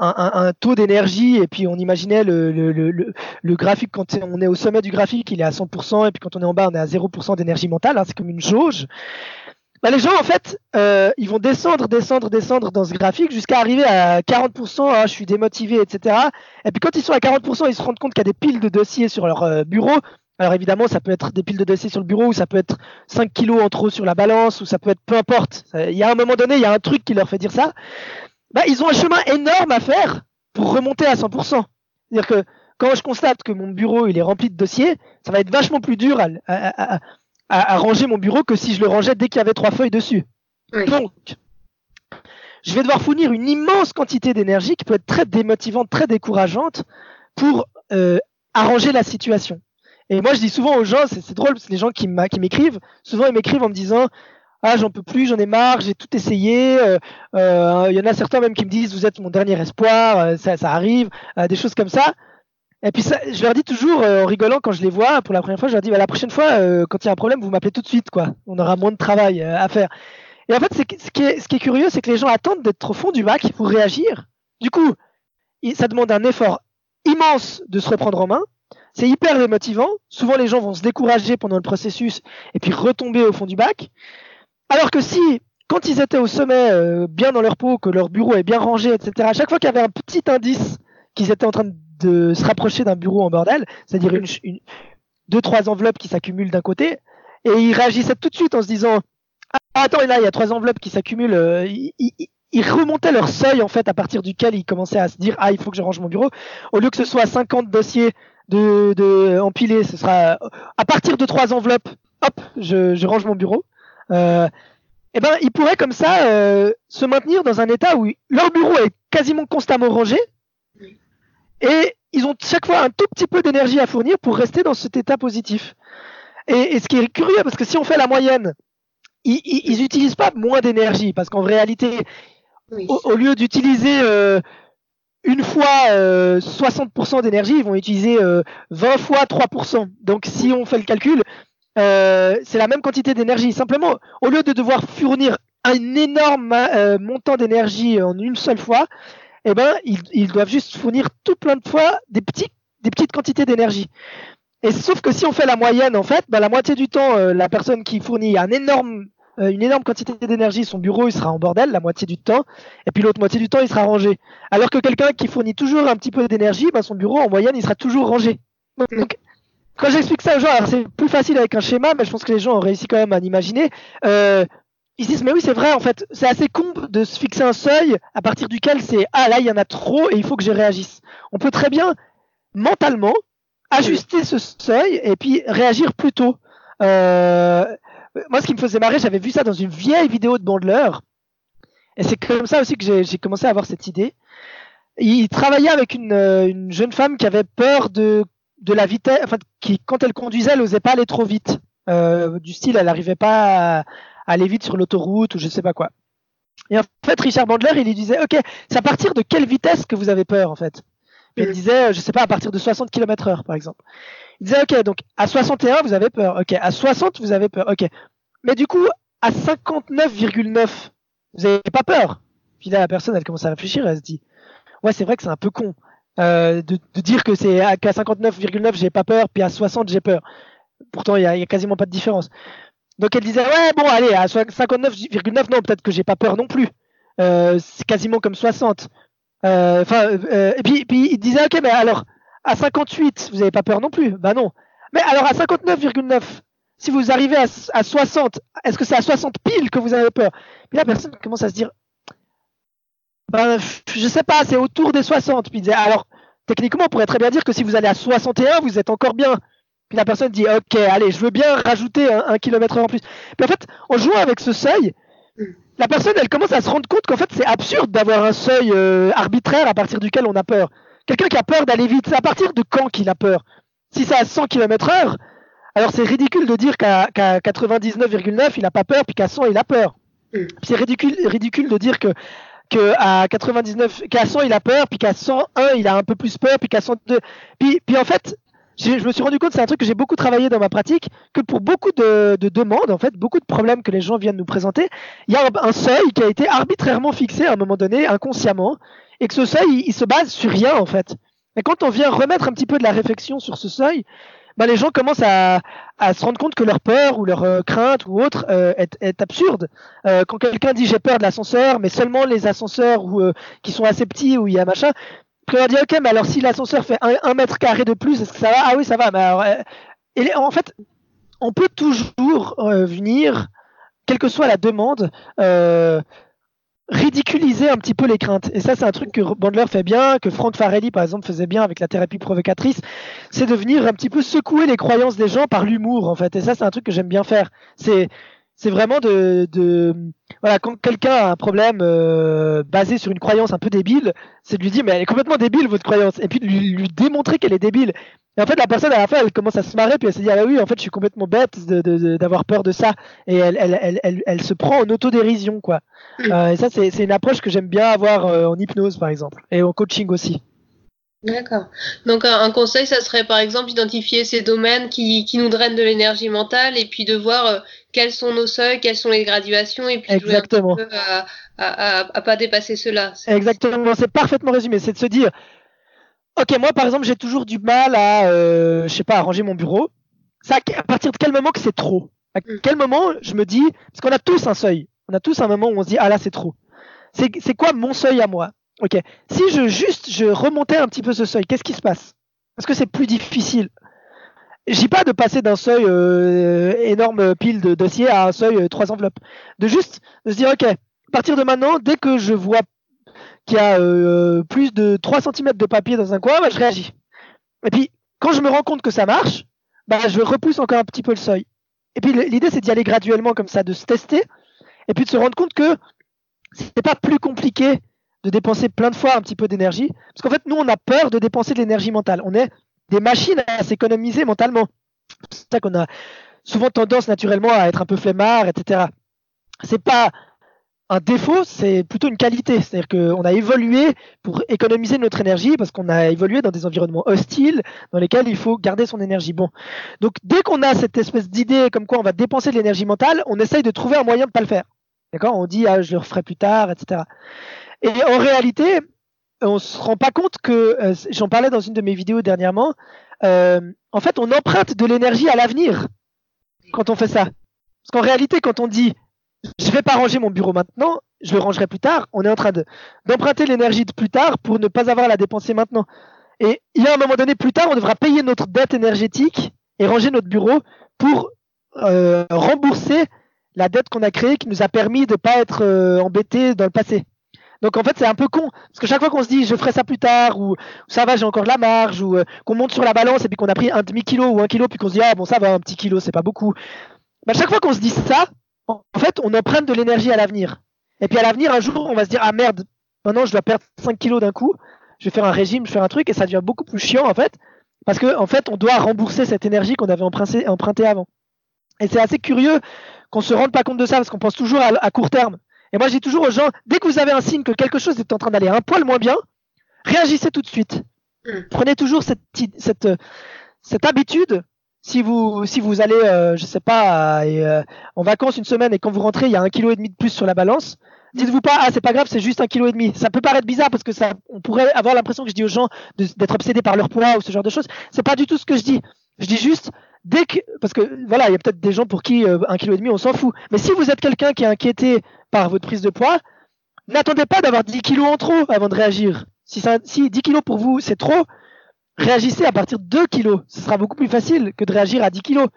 un, taux d'énergie et puis on imaginait le, le, le, graphique quand on est au sommet du graphique il est à 100% et puis quand on est en bas on est à 0% d'énergie mentale hein, c'est comme une jauge. Bah, les gens en fait euh, ils vont descendre descendre descendre dans ce graphique jusqu'à arriver à 40% ah, je suis démotivé etc et puis quand ils sont à 40% ils se rendent compte qu'il y a des piles de dossiers sur leur euh, bureau. Alors évidemment, ça peut être des piles de dossiers sur le bureau, ou ça peut être 5 kilos en trop sur la balance, ou ça peut être peu importe. Il y a un moment donné, il y a un truc qui leur fait dire ça bah, ils ont un chemin énorme à faire pour remonter à 100%. C'est-à-dire que quand je constate que mon bureau il est rempli de dossiers, ça va être vachement plus dur à, à, à, à ranger mon bureau que si je le rangeais dès qu'il y avait trois feuilles dessus. Donc, je vais devoir fournir une immense quantité d'énergie qui peut être très démotivante, très décourageante pour euh, arranger la situation. Et moi, je dis souvent aux gens, c'est drôle, parce que les gens qui m'écrivent, souvent ils m'écrivent en me disant ah j'en peux plus, j'en ai marre, j'ai tout essayé. Il y en a certains même qui me disent vous êtes mon dernier espoir, ça, ça arrive, des choses comme ça. Et puis ça, je leur dis toujours en rigolant quand je les vois pour la première fois, je leur dis bah, la prochaine fois quand il y a un problème vous m'appelez tout de suite quoi, on aura moins de travail à faire. Et en fait ce qui est, ce qui est curieux c'est que les gens attendent d'être au fond du bac pour réagir. Du coup ça demande un effort immense de se reprendre en main. C'est hyper démotivant. Souvent, les gens vont se décourager pendant le processus et puis retomber au fond du bac. Alors que si, quand ils étaient au sommet, euh, bien dans leur peau, que leur bureau est bien rangé, etc., à chaque fois qu'il y avait un petit indice qu'ils étaient en train de se rapprocher d'un bureau en bordel, c'est-à-dire une, deux, trois enveloppes qui s'accumulent d'un côté, et ils réagissaient tout de suite en se disant ah, attends, là, il y a trois enveloppes qui s'accumulent. Euh, ils remontaient leur seuil en fait à partir duquel ils commençaient à se dire ah il faut que je range mon bureau au lieu que ce soit 50 dossiers de, de empilés ce sera à partir de trois enveloppes hop je, je range mon bureau euh, et eh ben ils pourraient comme ça euh, se maintenir dans un état où leur bureau est quasiment constamment rangé. Et ils ont chaque fois un tout petit peu d'énergie à fournir pour rester dans cet état positif. Et, et ce qui est curieux parce que si on fait la moyenne ils, ils, utilisent pas moins d'énergie parce qu'en réalité au, lieu d'utiliser euh, une fois 60% euh, d'énergie, ils vont utiliser 20 euh, fois 3%. Donc si on fait le calcul, c'est la même quantité d'énergie. Simplement, au lieu de devoir fournir un énorme montant d'énergie en une seule fois, eh ben, ils, doivent juste fournir tout plein de fois des, petits, des petites quantités d'énergie. Et sauf que si on fait la moyenne, en fait, ben, la moitié du temps, la personne qui fournit un énorme euh, une énorme quantité d'énergie, son bureau il sera en bordel la moitié du temps, et puis l'autre moitié du temps il sera rangé. Alors que quelqu'un qui fournit toujours un petit peu d'énergie, ben, son bureau en moyenne il sera toujours rangé. Donc, quand j'explique ça aux gens, c'est plus facile avec un schéma, mais je pense que les gens ont réussi quand même à l'imaginer. Euh, ils se disent mais oui c'est vrai en fait, c'est assez con de se fixer un seuil à partir duquel c'est ah là il y en a trop et il faut que je réagisse. On peut très bien mentalement ajuster ce seuil et puis réagir plus tôt. Euh, moi, ce qui me faisait marrer, j'avais vu ça dans une vieille vidéo de Bandler. Et c'est comme ça aussi que j'ai commencé à avoir cette idée. Il travaillait avec une, euh, une, jeune femme qui avait peur de, de la vitesse, enfin, qui, quand elle conduisait, elle n'osait pas aller trop vite. Euh, du style, elle n'arrivait pas à, aller vite sur l'autoroute ou je sais pas quoi. Et en fait, Richard Bandler, il lui disait, OK, c'est à partir de quelle vitesse que vous avez peur, en fait? Il disait, je sais pas, à partir de 60 km heure, par exemple. Il disait, ok, donc à 61, vous avez peur. Ok, à 60, vous avez peur. Ok. Mais du coup, à 59,9, vous n'avez pas peur? Puis là, la personne, elle commence à réfléchir, elle se dit, ouais, c'est vrai que c'est un peu con euh, de, dire que c'est qu'à 59,9, j'ai pas peur, puis à 60, j'ai peur. Pourtant, il y a, quasiment pas de différence. Donc elle disait, ouais, bon, allez, à 59,9, non, peut-être que j'ai pas peur non plus. Euh, c'est quasiment comme 60. Euh, enfin, et puis, puis il disait, ok, mais alors, à 58, vous n'avez pas peur non plus Bah non. Mais alors à 59,9, si vous arrivez à, 60, est-ce que c'est à 60 pile que vous avez peur? Puis la personne commence à se dire, ben, je sais pas, c'est autour des 60. Puis alors, techniquement, on pourrait très bien dire que si vous allez à 61, vous êtes encore bien. Puis la personne dit, ok, allez, je veux bien rajouter un, kilomètre en plus. Puis en fait, en jouant avec ce seuil, la personne, elle commence à se rendre compte qu'en fait, c'est absurde d'avoir un seuil euh, arbitraire à partir duquel on a peur. Quelqu'un qui a peur d'aller vite, c'est à partir de quand qu'il a peur? Si c'est à 100 km heure, alors c'est ridicule de dire qu'à 99,9 il n'a pas peur, puis qu'à 100 il a peur. Mm. C'est ridicule, ridicule de dire que qu'à 99, qu'à 100 il a peur, puis qu'à 101 il a un peu plus peur, puis qu'à 102. Puis, puis en fait, je me suis rendu compte, c'est un truc que j'ai beaucoup travaillé dans ma pratique, que pour beaucoup de, de, demandes, en fait, beaucoup de problèmes que les gens viennent nous présenter, il y a un seuil qui a été arbitrairement fixé à un moment donné, inconsciemment, et que ce seuil, il, se base sur rien en fait. Et quand on vient remettre un petit peu de la réflexion sur ce seuil, bah, les gens commencent à, à, se rendre compte que leur peur ou leur euh, crainte ou autre euh, est, est, absurde. Euh, quand quelqu'un dit j'ai peur de l'ascenseur, mais seulement les ascenseurs où, qui sont assez petits où il y a machin, on va dire ok, mais alors si l'ascenseur fait un, mètre carré de plus, est-ce que ça va? Ah oui, ça va. Mais alors, et en fait, on peut toujours venir, quelle que soit la demande, ridiculiser un petit peu les craintes. Et ça, c'est un truc que Bandler fait bien, que Frank Farelli, par exemple, faisait bien avec la thérapie provocatrice. C'est de venir un petit peu secouer les croyances des gens par l'humour, en fait. Et ça, c'est un truc que j'aime bien faire. C'est, c'est vraiment de, de, voilà, quand quelqu'un a un problème euh, basé sur une croyance un peu débile, c'est de lui dire mais elle est complètement débile votre croyance, et puis de lui, lui démontrer qu'elle est débile. Et en fait, la personne à la fin, elle commence à se marrer, puis elle se dit ah oui, en fait, je suis complètement bête d'avoir peur de ça, et elle, elle, elle, elle, se prend en autodérision quoi. Mm. Euh, et ça, c'est une approche que j'aime bien avoir euh, en hypnose par exemple, et en coaching aussi. D'accord. Donc un, conseil, ça serait par exemple identifier ces domaines qui, qui nous drainent de l'énergie mentale et puis de voir euh, quels sont nos seuils, quelles sont les graduations et puis Exactement. jouer un peu à, à, à, pas dépasser cela. Exactement, c'est parfaitement résumé. C'est de se dire, ok, moi par exemple, j'ai toujours du mal à, euh, je sais pas, à ranger mon bureau. Ça, à partir de quel moment que c'est trop? À mm. quel moment je me dis, parce qu'on a tous un seuil, on a tous un moment où on se dit, ah là c'est trop. C'est quoi mon seuil à moi? Ok. Si je juste je remontais un petit peu ce seuil, qu'est-ce qui se passe? Parce que c'est plus difficile. J'ai pas de passer d'un seuil euh, énorme pile de dossiers à un seuil euh, trois enveloppes. De juste de se dire ok, à partir de maintenant, dès que je vois qu'il y a euh, plus de 3 cm de papier dans un coin, bah, je réagis. Et puis quand je me rends compte que ça marche, bah, je repousse encore un petit peu le seuil. Et puis l'idée c'est d'y aller graduellement comme ça, de se tester, et puis de se rendre compte que c'est pas plus compliqué de dépenser plein de fois un petit peu d'énergie. Parce qu'en fait, nous, on a peur de dépenser de l'énergie mentale. On est des machines à s'économiser mentalement. C'est ça qu'on a souvent tendance naturellement à être un peu flemmard, etc. C'est pas un défaut, c'est plutôt une qualité. C'est-à-dire qu'on a évolué pour économiser notre énergie parce qu'on a évolué dans des environnements hostiles dans lesquels il faut garder son énergie. Bon. Donc, dès qu'on a cette espèce d'idée comme quoi on va dépenser de l'énergie mentale, on essaye de trouver un moyen de pas le faire. D'accord? On dit, ah, je le referai plus tard, etc. Et en réalité, on se rend pas compte que, euh, j'en parlais dans une de mes vidéos dernièrement, euh, en fait, on emprunte de l'énergie à l'avenir quand on fait ça. Parce qu'en réalité, quand on dit je vais pas ranger mon bureau maintenant, je le rangerai plus tard, on est en train d'emprunter l'énergie de plus tard pour ne pas avoir à la dépenser maintenant. Et il y a un moment donné, plus tard, on devra payer notre dette énergétique et ranger notre bureau pour euh, rembourser la dette qu'on a créée qui nous a permis de ne pas être euh, embêté dans le passé. Donc en fait, c'est un peu con. Parce que chaque fois qu'on se dit je ferai ça plus tard, ou ça va, j'ai encore de la marge, ou euh, qu'on monte sur la balance et puis qu'on a pris un demi-kilo ou un kilo, puis qu'on se dit ah bon, ça va, un petit kilo, c'est pas beaucoup. Bah, chaque fois qu'on se dit ça, en fait, on emprunte de l'énergie à l'avenir. Et puis à l'avenir, un jour, on va se dire ah merde, maintenant je dois perdre 5 kilos d'un coup, je vais faire un régime, je vais faire un truc, et ça devient beaucoup plus chiant en fait. Parce que en fait, on doit rembourser cette énergie qu'on avait empruntée, emprunté avant. Et c'est assez curieux qu'on se rende pas compte de ça parce qu'on pense toujours à court terme. Et moi, je dis toujours aux gens, dès que vous avez un signe que quelque chose est en train d'aller un poil moins bien, réagissez tout de suite. Hmm. Prenez toujours cette, cette, cette habitude. Si vous, si vous allez, euh, je sais pas, euh, en vacances une semaine et quand vous rentrez, il y a un kilo et demi de plus sur la balance, dites-vous pas, ah, c'est pas grave, c'est juste un kilo et demi. Ça peut paraître bizarre parce que ça, on pourrait avoir l'impression que je dis aux gens d'être obsédés par leur poids ou ce genre de choses. C'est pas du tout ce que je dis. Je dis juste, dès que, parce que voilà, il y a peut-être des gens pour qui euh, un kilo et demi, on s'en fout. Mais si vous êtes quelqu'un qui est inquiété par votre prise de poids, n'attendez pas d'avoir 10 kilos en trop avant de réagir. Si, ça, si 10 kilos pour vous c'est trop, réagissez à partir de 2 kilos. Ce sera beaucoup plus facile que de réagir à 10 kilos.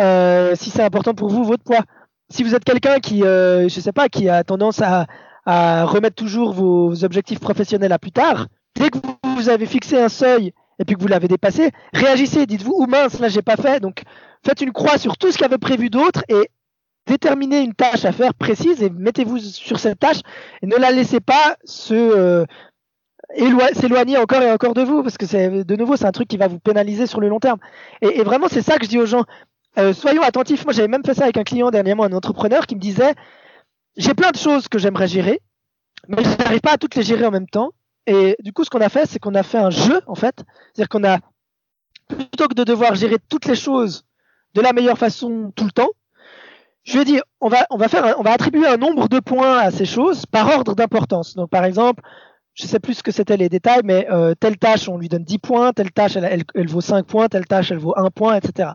Euh, si c'est important pour vous votre poids. Si vous êtes quelqu'un qui, euh, je sais pas, qui a tendance à, à remettre toujours vos objectifs professionnels à plus tard, dès que vous avez fixé un seuil et puis que vous l'avez dépassé, réagissez, dites-vous, ou mince, là j'ai pas fait, donc faites une croix sur tout ce qu'avait prévu d'autre et déterminez une tâche à faire précise et mettez-vous sur cette tâche et ne la laissez pas euh, s'éloigner encore et encore de vous parce que c'est de nouveau c'est un truc qui va vous pénaliser sur le long terme. Et, vraiment c'est ça que je dis aux gens. Euh, soyons attentifs. Moi j'avais même fait ça avec un client dernièrement un entrepreneur qui me disait j'ai plein de choses que j'aimerais gérer mais je n'arrive pas à toutes les gérer en même temps et du coup ce qu'on a fait c'est qu'on a fait un jeu en fait c'est-à-dire qu'on a plutôt que de devoir gérer toutes les choses de la meilleure façon tout le temps je lui ai dit, on va, on va faire, on va attribuer un nombre de points à ces choses par ordre d'importance. Donc, par exemple, je sais plus ce que c'était les détails, mais euh, telle tâche, on lui donne 10 points, telle tâche, elle, elle, vaut 5 points, telle tâche, elle vaut 1 point, etc.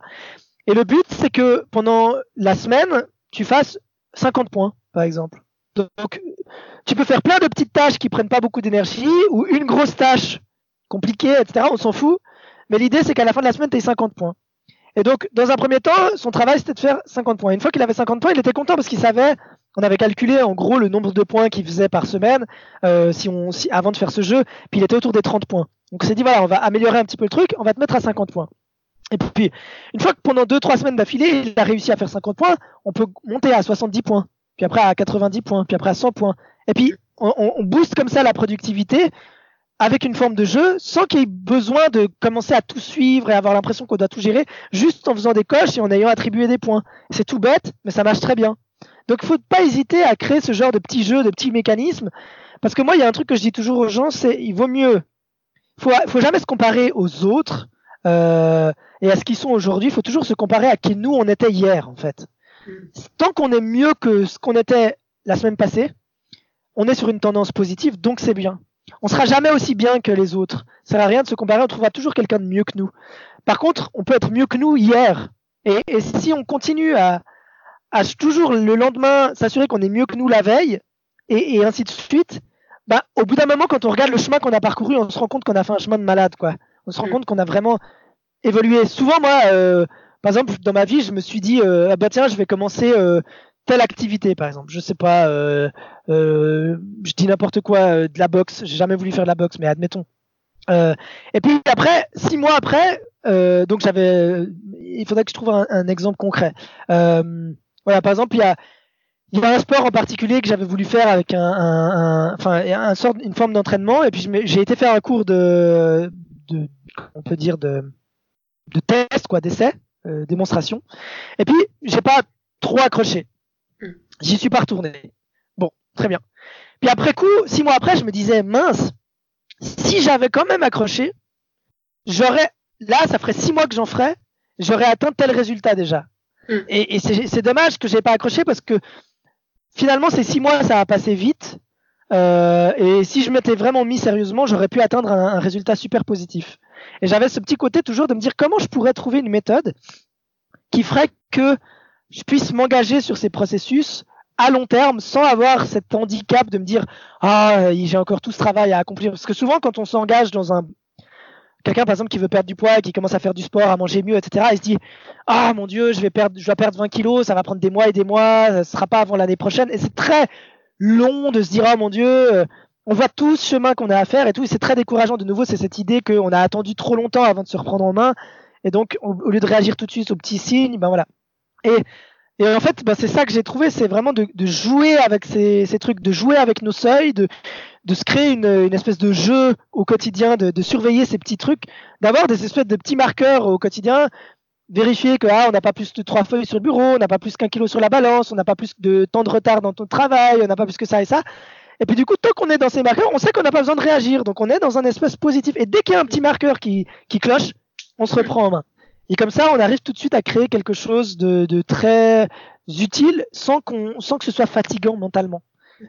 Et le but, c'est que pendant la semaine, tu fasses 50 points, par exemple. Donc, tu peux faire plein de petites tâches qui prennent pas beaucoup d'énergie, ou une grosse tâche compliquée, etc. On s'en fout. Mais l'idée, c'est qu'à la fin de la semaine, tu aies 50 points. Et donc, dans un premier temps, son travail, c'était de faire 50 points. Une fois qu'il avait 50 points, il était content parce qu'il savait, on avait calculé en gros le nombre de points qu'il faisait par semaine euh, avant de faire ce jeu, puis il était autour des 30 points. Donc, on s'est dit, voilà, on va améliorer un petit peu le truc, on va te mettre à 50 points. Et puis, une fois que pendant 2-3 semaines d'affilée, il a réussi à faire 50 points, on peut monter à 70 points. Puis après à 90 points, puis après à 100 points. Et puis on, on booste comme ça la productivité avec une forme de jeu sans qu'il y ait besoin de commencer à tout suivre et avoir l'impression qu'on doit tout gérer, juste en faisant des coches et en ayant attribué des points. C'est tout bête, mais ça marche très bien. Donc faut pas hésiter à créer ce genre de petits jeux, de petits mécanismes, parce que moi il y a un truc que je dis toujours aux gens, c'est il vaut mieux, faut faut jamais se comparer aux autres euh, et à ce qu'ils sont aujourd'hui. Il faut toujours se comparer à qui nous on était hier en fait. Tant qu'on est mieux que ce qu'on était la semaine passée, on est sur une tendance positive, donc c'est bien on sera jamais aussi bien que les autres. Ça sert à rien de se comparer, on trouvera toujours quelqu'un de mieux que nous. Par contre, on peut être mieux que nous hier. Et, si on continue à, toujours le lendemain s'assurer qu'on est mieux que nous la veille, et, ainsi de suite, bah, au bout d'un moment, quand on regarde le chemin qu'on a parcouru, on se rend compte qu'on a fait un chemin de malade, quoi. On se rend mm. compte qu'on a vraiment évolué. Souvent, moi, euh, par exemple, dans ma vie, je me suis dit, euh, ah bah tiens, je vais commencer euh, telle activité, par exemple. Je sais pas, euh, je dis n'importe quoi, de la boxe. J'ai jamais voulu faire de la boxe, mais admettons. et puis après, six mois après, donc j'avais, il faudrait que je trouve un, exemple concret. voilà, par exemple, il y a, un sport en particulier que j'avais voulu faire avec un, un, enfin, un une forme d'entraînement, et puis j'ai été faire un cours de, de, on peut dire de, de test, quoi, d'essai, démonstration. Et puis j'ai pas trop accroché. J'y suis pas retourné. Bon, très bien. Puis après coup, six mois après, je me disais, mince, si j'avais quand même accroché, j'aurais, là, ça ferait six mois que j'en ferais, j'aurais atteint tel résultat déjà. Hmm. Et, c'est dommage que j'ai pas accroché parce que finalement, ces six mois, ça a passé vite. Euh, et si je m'étais vraiment mis sérieusement, j'aurais pu atteindre un, un, résultat super positif. Et j'avais ce petit côté toujours de me dire comment je pourrais trouver une méthode qui ferait que je puisse m'engager sur ces processus à long terme sans avoir cet handicap de me dire ah j'ai encore tout ce travail à accomplir. Parce que souvent quand on s'engage dans un quelqu'un par exemple qui veut perdre du poids qui commence à faire du sport à manger mieux etc il se dit ah mon dieu je vais perdre je dois perdre 20 kilos ça va prendre des mois et des mois ça sera pas avant l'année prochaine. Et c'est très long de se dire oh mon dieu on voit tout ce chemin qu'on a à faire et tout et c'est très décourageant de nouveau c'est cette idée qu'on a attendu trop longtemps avant de se reprendre en main et donc au lieu de réagir tout de suite aux petits signes ben voilà et, et en fait, bah, c'est ça que j'ai trouvé, c'est vraiment de, de, jouer avec ces, ces, trucs, de jouer avec nos seuils, de, de se créer une, une espèce de jeu au quotidien, de, de surveiller ces petits trucs, d'avoir des espèces de petits marqueurs au quotidien, vérifier que ah, on n'a pas plus de trois feuilles sur le bureau, on n'a pas plus qu'un kilo sur la balance, on n'a pas plus de temps de retard dans ton travail, on n'a pas plus que ça et ça. Et puis du coup, tant qu'on est dans ces marqueurs, on sait qu'on n'a pas besoin de réagir, donc on est dans un espèce positif. Et dès qu'il y a un petit marqueur qui, qui cloche, on se reprend en main. Et comme ça, on arrive tout de suite à créer quelque chose de, de très utile sans, qu'on, sans que ce soit fatigant mentalement.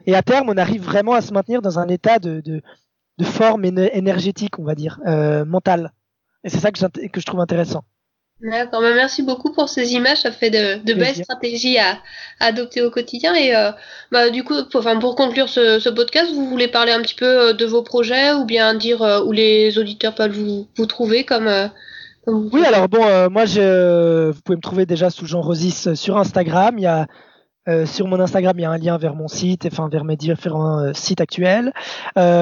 Et à terme, on arrive vraiment à se maintenir dans un état de, de, de forme énergétique, on va dire, euh, mentale. Et c'est ça que, que je trouve intéressant. D'accord, bah, merci beaucoup pour ces images, ça fait de, de belles stratégies à, adopter au quotidien. Et euh, bah, du coup, pour, enfin, pour conclure ce, ce, podcast, vous voulez parler un petit peu euh, de vos projets ou bien dire euh, où les auditeurs peuvent vous, vous trouver comme, oui, alors bon, euh, moi, je, vous pouvez me trouver déjà sous Jean Rosis euh, sur Instagram. Il y a euh, sur mon Instagram, il y a un lien vers mon site, enfin vers mes différents sites actuels.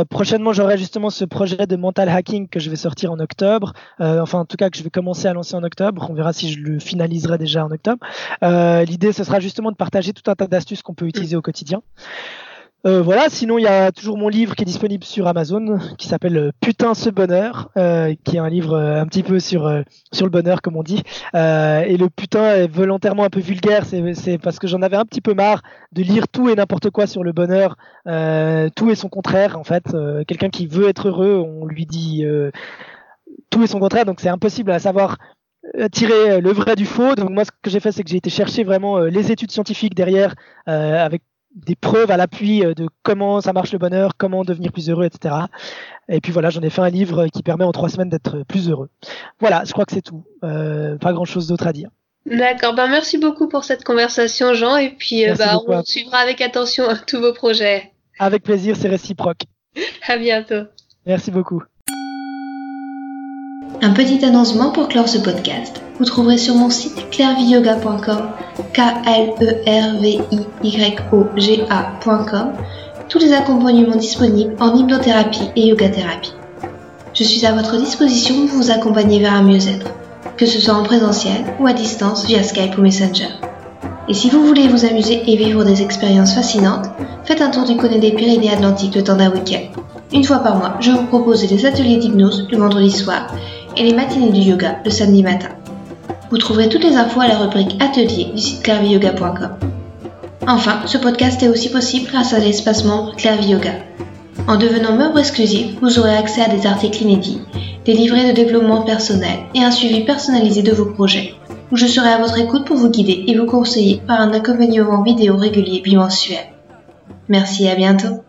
prochainement, j'aurai justement ce projet de mental hacking que je vais sortir en octobre. enfin, en tout cas, que je vais commencer à lancer en octobre. On verra si je le finaliserai déjà en octobre. L'idée, ce sera justement de partager tout un tas d'astuces qu'on peut utiliser au quotidien. Euh, voilà, sinon il y a toujours mon livre qui est disponible sur Amazon qui s'appelle euh, Putain ce bonheur, euh, qui est un livre un petit peu sur sur le bonheur comme on dit. et le putain est volontairement un peu vulgaire, c'est parce que j'en avais un petit peu marre de lire tout et n'importe quoi sur le bonheur, tout et son contraire en fait. Quelqu'un qui veut être heureux, on lui dit tout et son contraire, donc c'est impossible à savoir tirer le vrai du faux. Donc moi ce que j'ai fait c'est que j'ai été chercher vraiment les études scientifiques derrière avec des preuves à l'appui euh, de comment ça marche le bonheur, comment devenir plus heureux, etc. Et puis voilà, j'en ai fait un livre qui permet en trois semaines d'être plus heureux. Voilà, je crois que c'est tout. Euh, pas grand-chose d'autre à dire. D'accord, ben merci beaucoup pour cette conversation, Jean, et puis euh, bah, on suivra avec attention tous vos projets. Avec plaisir, c'est réciproque. à bientôt. Merci beaucoup. Un petit annoncement pour clore ce podcast. Vous trouverez sur mon site clairviyoga.com, k l e r v i y o g a.com, tous les accompagnements disponibles en hypnothérapie et yoga thérapie. Je suis à votre disposition pour vous accompagner vers un mieux-être, que ce soit en présentiel ou à distance via Skype ou Messenger. Et si vous voulez vous amuser et vivre des expériences fascinantes, faites un tour du côté des Pyrénées Atlantiques le temps d'un week-end. Une fois par mois, je vous propose des ateliers d'hypnose le vendredi soir et les matinées du yoga le samedi matin. Vous trouverez toutes les infos à la rubrique Atelier du site clairviyoga.com. Enfin, ce podcast est aussi possible grâce à l'espace membre Clairviyoga. En devenant membre exclusif, vous aurez accès à des articles inédits, des livrets de développement personnel et un suivi personnalisé de vos projets, où je serai à votre écoute pour vous guider et vous conseiller par un accompagnement vidéo régulier bimensuel. Merci et à bientôt